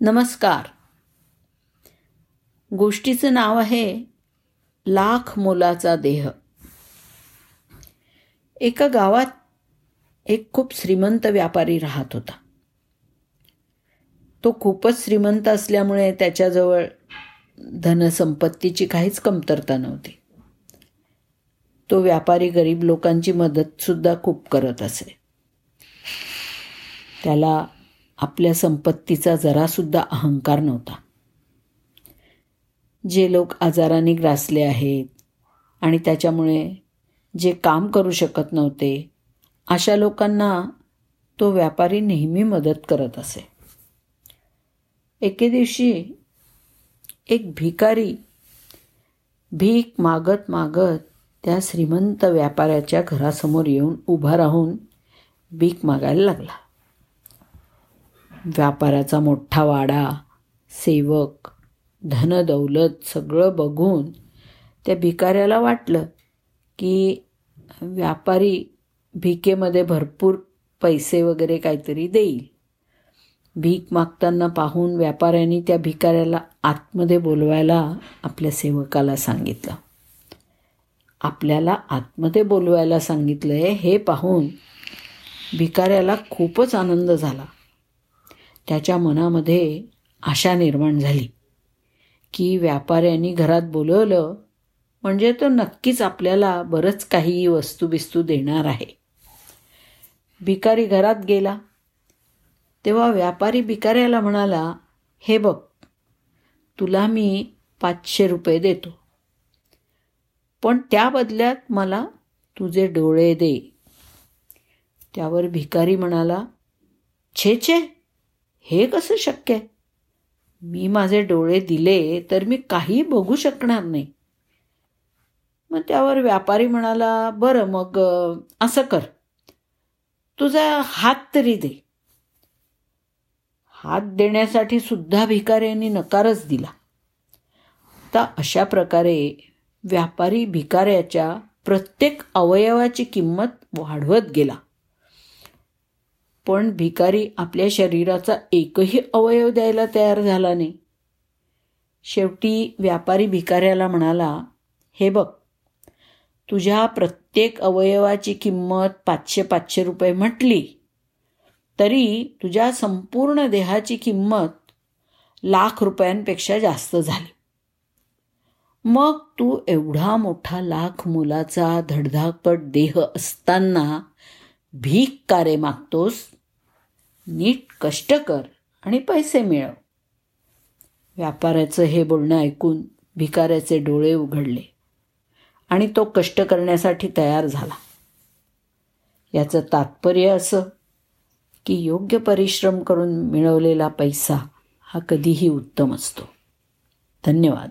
नमस्कार. गोष्टीचं नाव आहे लाख मोलाचा देह. एका गावात एक खूप श्रीमंत व्यापारी राहत होता. तो खूपच श्रीमंत असल्यामुळे त्याच्याजवळ धनसंपत्तीची काहीच कमतरता नव्हती. तो व्यापारी गरीब लोकांची मदतसुद्धा खूप करत असे. त्याला आपल्या संपत्तीचा जरासुद्धा अहंकार नव्हता. जे लोक आजाराने ग्रासले आहेत आणि त्याच्यामुळे जे काम करू शकत नव्हते अशा लोकांना तो व्यापारी नेहमी मदत करत असे. एके दिवशी एक भिकारी भीक मागत मागत त्या श्रीमंत व्यापाऱ्याच्या घरासमोर येऊन उभा राहून भीक मागायला लागला. व्यापाराचा मोठा वाडा सेवक धनदौलत सगळं बघून त्या भिकाऱ्याला वाटलं की व्यापारी भिकेमध्ये भरपूर पैसे वगैरे काहीतरी देईल. भीक मागताना पाहून व्यापाऱ्यांनी त्या भिकाऱ्याला आतमध्ये बोलवायला आपल्या सेवकाला सांगितलं. आपल्याला आतमध्ये बोलवायला सांगितलं आहे हे पाहून भिकाऱ्याला खूपच आनंद झाला. त्याच्या मनामध्ये आशा निर्माण झाली की व्यापाऱ्यांनी घरात बोलवलं म्हणजे तो नक्कीच आपल्याला बरंच काही वस्तू देणार आहे. भिकारी घरात गेला. तेव्हा व्यापारी भिकाऱ्याला म्हणाला हे बघ तुला मी पाचशे रुपये देतो. पण त्या बदल्यात मला तुझे डोळे दे. त्यावर भिकारी म्हणाला छे छे हे कसं शक्य? आहे मी माझे डोळे दिले तर मी काही बघू शकणार नाही. मग त्यावर व्यापारी म्हणाला बरं मग असं कर. तुझा हात तरी दे. हात देण्यासाठी सुद्धा भिकाऱ्यांनी नकारच दिला. तर अशा प्रकारे व्यापारी भिकाऱ्याच्या प्रत्येक अवयवाची किंमत वाढवत गेला. पण भिकारी आपल्या शरीराचा एकही अवयव द्यायला तयार झाला नाही. शेवटी व्यापारी भिकाऱ्याला म्हणाला हे बघ तुझ्या प्रत्येक अवयवाची किंमत पाचशे पाचशे रुपये म्हटली तरी तुझ्या संपूर्ण देहाची किंमत लाख रुपयांपेक्षा जास्त झाली. मग तू एवढा मोठा लाख मुलाचा धडधाकट देह असताना भीक कारे मागतोस? नीट कष्ट कर आणि पैसे मिळव. व्यापाऱ्याचं हे बोलणं ऐकून भिकाऱ्याचे डोळे उघडले आणि तो कष्ट करण्यासाठी तयार झाला. याचं तात्पर्य असं की योग्य परिश्रम करून मिळवलेला पैसा हा कधीही उत्तम असतो. धन्यवाद.